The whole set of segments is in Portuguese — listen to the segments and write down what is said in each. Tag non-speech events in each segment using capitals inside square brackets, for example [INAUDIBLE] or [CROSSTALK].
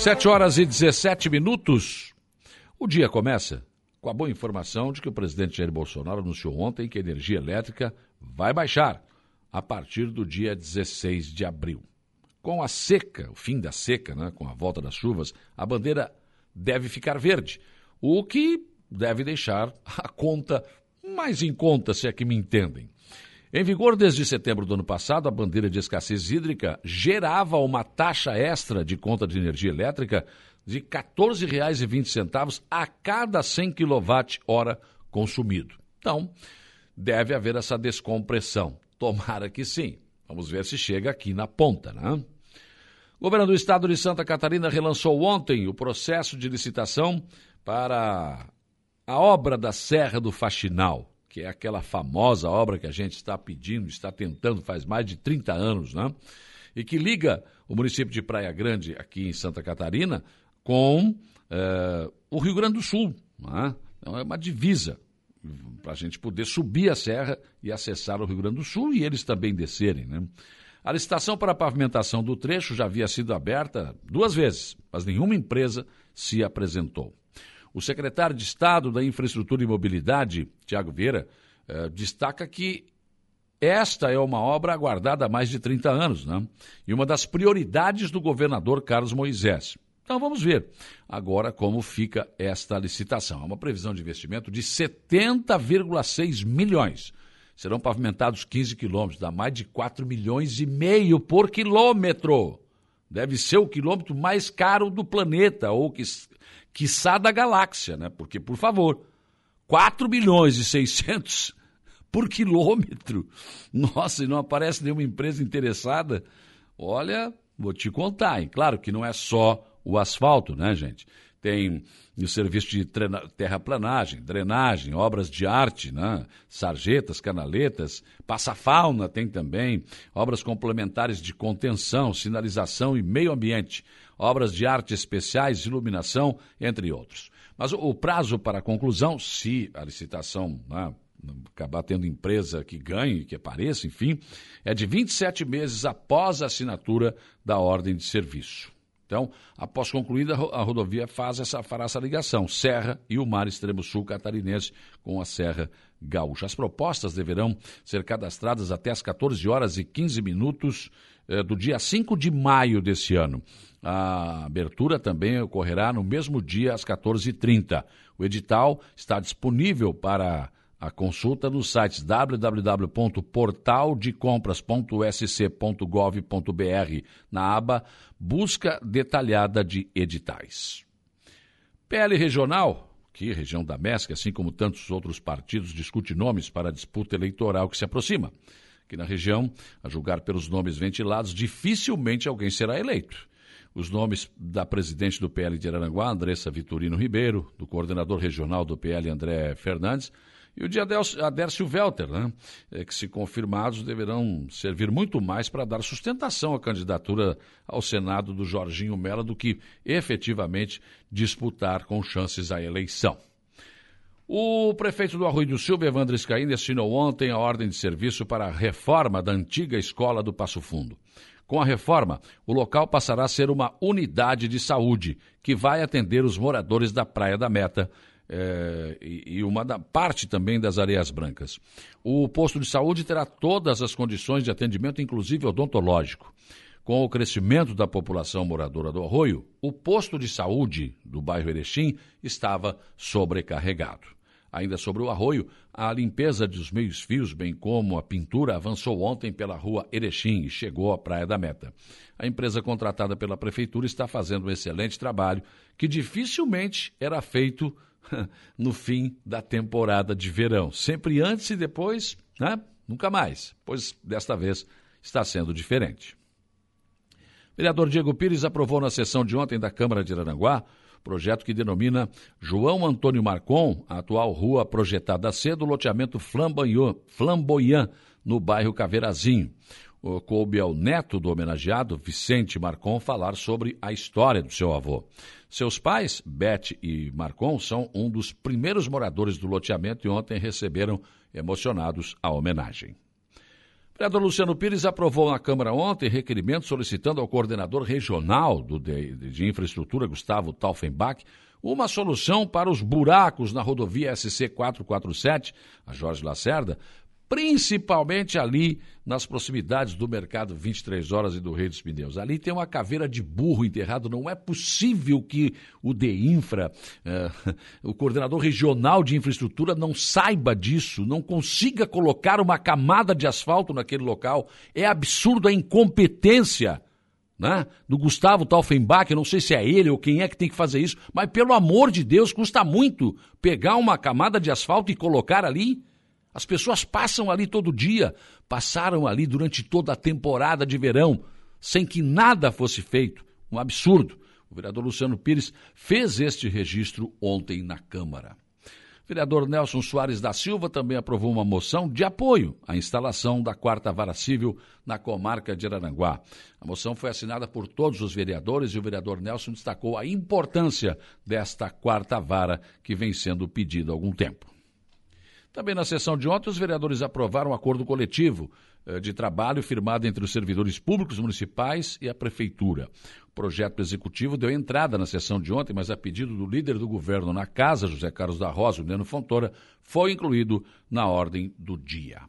Sete horas e 17 minutos. O dia começa com a boa informação de que o presidente Jair Bolsonaro anunciou ontem que a energia elétrica vai baixar a partir do dia 16 de abril. Com a seca, o fim da seca, né, com a volta das chuvas, a bandeira deve ficar verde, o que deve deixar a conta mais em conta, se é que me entendem. Em vigor desde setembro do ano passado, a bandeira de escassez hídrica gerava uma taxa extra de conta de energia elétrica de R$ 14,20 a cada 100 kWh consumido. Então, deve haver essa descompressão. Tomara que sim. Vamos ver se chega aqui na ponta, né? O governo do estado de Santa Catarina relançou ontem o processo de licitação para a obra da Serra do Faxinal que é aquela famosa obra que a gente está pedindo, está tentando faz mais de 30 anos, né? E que liga o município de Praia Grande, aqui em Santa Catarina, com é, o Rio Grande do Sul. Né? Então é uma divisa para a gente poder subir a serra e acessar o Rio Grande do Sul e eles também descerem. Né? A licitação para a pavimentação do trecho já havia sido aberta duas vezes, mas nenhuma empresa se apresentou. O secretário de Estado da Infraestrutura e Mobilidade, Tiago Vieira, eh, destaca que esta é uma obra aguardada há mais de 30 anos, né? E uma das prioridades do governador Carlos Moisés. Então vamos ver agora como fica esta licitação. É uma previsão de investimento de 70,6 milhões. Serão pavimentados 15 quilômetros, dá mais de 4 milhões e meio por quilômetro. Deve ser o quilômetro mais caro do planeta, ou que quiçá da galáxia, né? Porque, por favor, 4 milhões e 600 por quilômetro. Nossa, e não aparece nenhuma empresa interessada. Olha, vou te contar, hein? Claro que não é só o asfalto, né, gente? Tem o serviço de terraplanagem, drenagem, obras de arte, né? sarjetas, canaletas, passafauna tem também, obras complementares de contenção, sinalização e meio ambiente, obras de arte especiais, iluminação, entre outros. Mas o, prazo para a conclusão, se a licitação né, acabar tendo empresa que ganhe, que apareça, enfim, é de 27 meses após a assinatura da ordem de serviço. Então, após concluída, a rodovia faz essa, fará essa ligação, Serra e o Mar Extremo Sul catarinense com a Serra Gaúcha. As propostas deverão ser cadastradas até as 14 horas e 15 minutos eh, do dia 5 de maio desse ano. A abertura também ocorrerá no mesmo dia, às 14h30. O edital está disponível para a consulta nos sites www.portaldecompras.sc.gov.br na aba Busca Detalhada de Editais. PL Regional, que região da MESC, assim como tantos outros partidos, discute nomes para a disputa eleitoral que se aproxima. Aqui na região, a julgar pelos nomes ventilados, dificilmente alguém será eleito os nomes da presidente do PL de Araranguá, Andressa Vitorino Ribeiro, do coordenador regional do PL, André Fernandes, e o de Adércio Welter, né, é, que, se confirmados, deverão servir muito mais para dar sustentação à candidatura ao Senado do Jorginho Mello do que efetivamente disputar com chances a eleição. O prefeito do Arroio do Silva, Evandro Scaini, assinou ontem a ordem de serviço para a reforma da antiga escola do Passo Fundo. Com a reforma, o local passará a ser uma unidade de saúde que vai atender os moradores da Praia da Meta é, e, uma da, parte também das areias brancas. O posto de saúde terá todas as condições de atendimento, inclusive odontológico. Com o crescimento da população moradora do Arroio, o posto de saúde do bairro Erechim estava sobrecarregado. Ainda sobre o arroio, a limpeza dos meios fios, bem como a pintura, avançou ontem pela rua Erechim e chegou à Praia da Meta. A empresa contratada pela prefeitura está fazendo um excelente trabalho que dificilmente era feito [LAUGHS] no fim da temporada de verão. Sempre antes e depois, né? Nunca mais, pois desta vez está sendo diferente. O vereador Diego Pires aprovou na sessão de ontem da Câmara de Aranguá projeto que denomina João Antônio Marcon, a atual rua projetada C do loteamento Flamboyant, no bairro Caveirazinho. Coube ao neto do homenageado, Vicente Marcon, falar sobre a história do seu avô. Seus pais, Beth e Marcon, são um dos primeiros moradores do loteamento e ontem receberam emocionados a homenagem. vereador Luciano Pires aprovou na Câmara ontem requerimento solicitando ao coordenador regional do, de, de infraestrutura, Gustavo Taufenbach, uma solução para os buracos na rodovia SC 447, a Jorge Lacerda, principalmente ali nas proximidades do mercado 23 horas e do Rei dos Pneus. Ali tem uma caveira de burro enterrado. Não é possível que o DEINFRA, eh, [LAUGHS] o coordenador regional de infraestrutura, não saiba disso, não consiga colocar uma camada de asfalto naquele local. É absurdo a incompetência. Né? do Gustavo Taufenbach, não sei se é ele ou quem é que tem que fazer isso, mas pelo amor de Deus, custa muito pegar uma camada de asfalto e colocar ali. As pessoas passam ali todo dia, passaram ali durante toda a temporada de verão, sem que nada fosse feito. Um absurdo. O vereador Luciano Pires fez este registro ontem na Câmara. O vereador Nelson Soares da Silva também aprovou uma moção de apoio à instalação da quarta vara civil na comarca de Araranguá. A moção foi assinada por todos os vereadores e o vereador Nelson destacou a importância desta quarta vara que vem sendo pedida há algum tempo. Também na sessão de ontem, os vereadores aprovaram um acordo coletivo eh, de trabalho firmado entre os servidores públicos municipais e a Prefeitura. O projeto executivo deu entrada na sessão de ontem, mas a pedido do líder do governo na casa, José Carlos da Rosa, o Neno Fontoura, foi incluído na ordem do dia.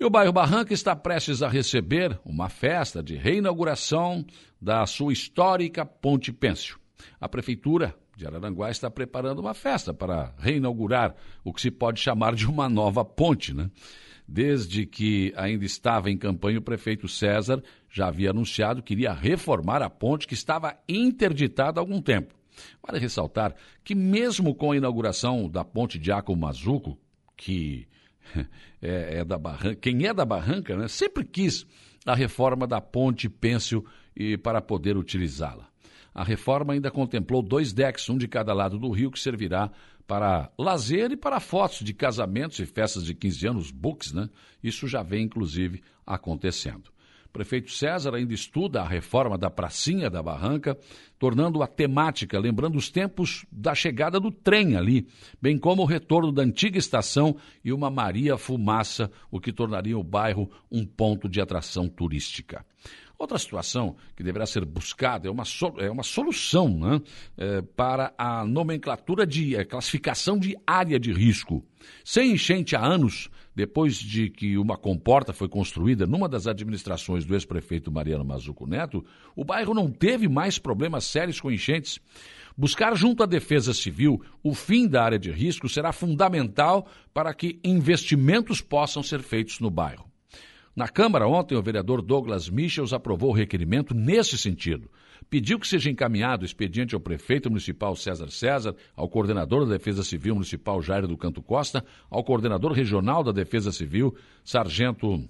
E o bairro Barranca está prestes a receber uma festa de reinauguração da sua histórica Ponte Pêncio. A Prefeitura de Araranguá está preparando uma festa para reinaugurar o que se pode chamar de uma nova ponte, né? Desde que ainda estava em campanha, o prefeito César já havia anunciado que iria reformar a ponte que estava interditada há algum tempo. Vale ressaltar que, mesmo com a inauguração da ponte de Aco Mazuco, que [LAUGHS] é, é, da Barranca, quem é da Barranca, né, sempre quis a reforma da ponte Pêncil e para poder utilizá-la. A reforma ainda contemplou dois decks, um de cada lado do rio, que servirá para lazer e para fotos de casamentos e festas de 15 anos, books, né? Isso já vem, inclusive, acontecendo. O prefeito César ainda estuda a reforma da pracinha da barranca, tornando-a temática, lembrando os tempos da chegada do trem ali, bem como o retorno da antiga estação e uma Maria Fumaça, o que tornaria o bairro um ponto de atração turística. Outra situação que deverá ser buscada é uma, é uma solução né, é, para a nomenclatura de é, classificação de área de risco. Sem enchente há anos, depois de que uma comporta foi construída numa das administrações do ex-prefeito Mariano Mazuco Neto, o bairro não teve mais problemas sérios com enchentes. Buscar junto à Defesa Civil o fim da área de risco será fundamental para que investimentos possam ser feitos no bairro. Na Câmara, ontem, o vereador Douglas Michels aprovou o requerimento nesse sentido. Pediu que seja encaminhado o expediente ao prefeito municipal César César, ao coordenador da Defesa Civil Municipal Jairo do Canto Costa, ao coordenador regional da Defesa Civil, Sargento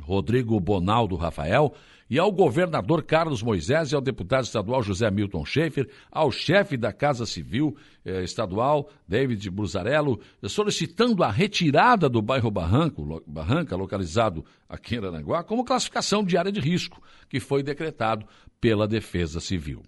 Rodrigo Bonaldo Rafael, e ao governador Carlos Moisés e ao deputado estadual José Milton Schaefer, ao chefe da Casa Civil eh, Estadual, David Brusarello, solicitando a retirada do bairro Barranco, Barranca, localizado aqui em Aranaguá, como classificação de área de risco, que foi decretado pela Defesa Civil.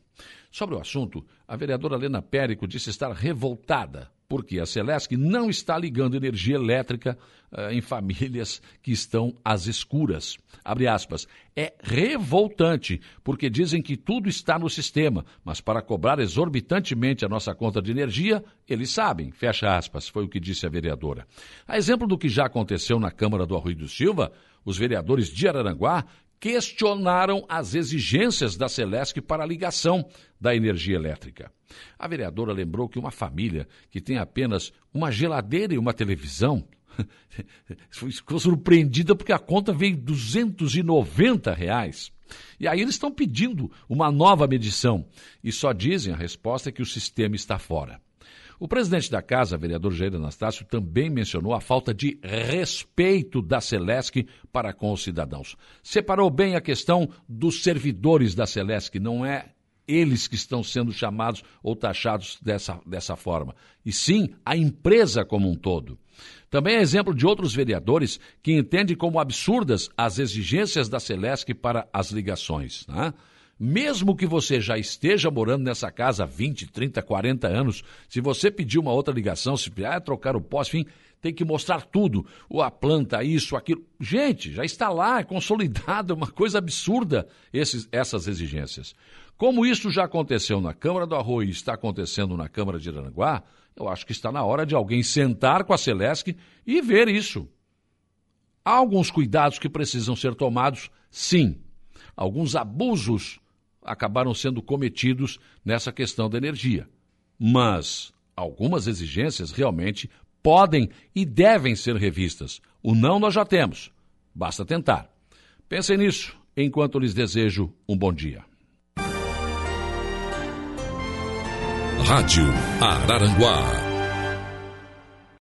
Sobre o assunto, a vereadora Helena Périco disse estar revoltada porque a Celesc não está ligando energia elétrica uh, em famílias que estão às escuras. Abre aspas. É revoltante, porque dizem que tudo está no sistema, mas para cobrar exorbitantemente a nossa conta de energia, eles sabem. Fecha aspas, foi o que disse a vereadora. A exemplo do que já aconteceu na Câmara do Arroio do Silva, os vereadores de Araranguá questionaram as exigências da Celesc para a ligação da energia elétrica. A vereadora lembrou que uma família que tem apenas uma geladeira e uma televisão [LAUGHS] ficou surpreendida porque a conta veio 290 reais. E aí eles estão pedindo uma nova medição e só dizem a resposta é que o sistema está fora. O presidente da casa, vereador Jair Anastácio, também mencionou a falta de respeito da Celesc para com os cidadãos. Separou bem a questão dos servidores da Celesc, não é eles que estão sendo chamados ou taxados dessa, dessa forma, e sim a empresa como um todo. Também é exemplo de outros vereadores que entendem como absurdas as exigências da Celesc para as ligações. Né? Mesmo que você já esteja morando nessa casa há 20, 30, 40 anos, se você pedir uma outra ligação, se ah, trocar o poste, enfim, tem que mostrar tudo, a planta, isso, aquilo. Gente, já está lá, é consolidado, [LAUGHS] é uma coisa absurda esses, essas exigências. Como isso já aconteceu na Câmara do Arroio e está acontecendo na Câmara de Aranguá, eu acho que está na hora de alguém sentar com a Celesc e ver isso. Há alguns cuidados que precisam ser tomados, sim. Alguns abusos acabaram sendo cometidos nessa questão da energia. Mas algumas exigências realmente podem e devem ser revistas. O não nós já temos. Basta tentar. Pensem nisso enquanto lhes desejo um bom dia. Rádio Araranguá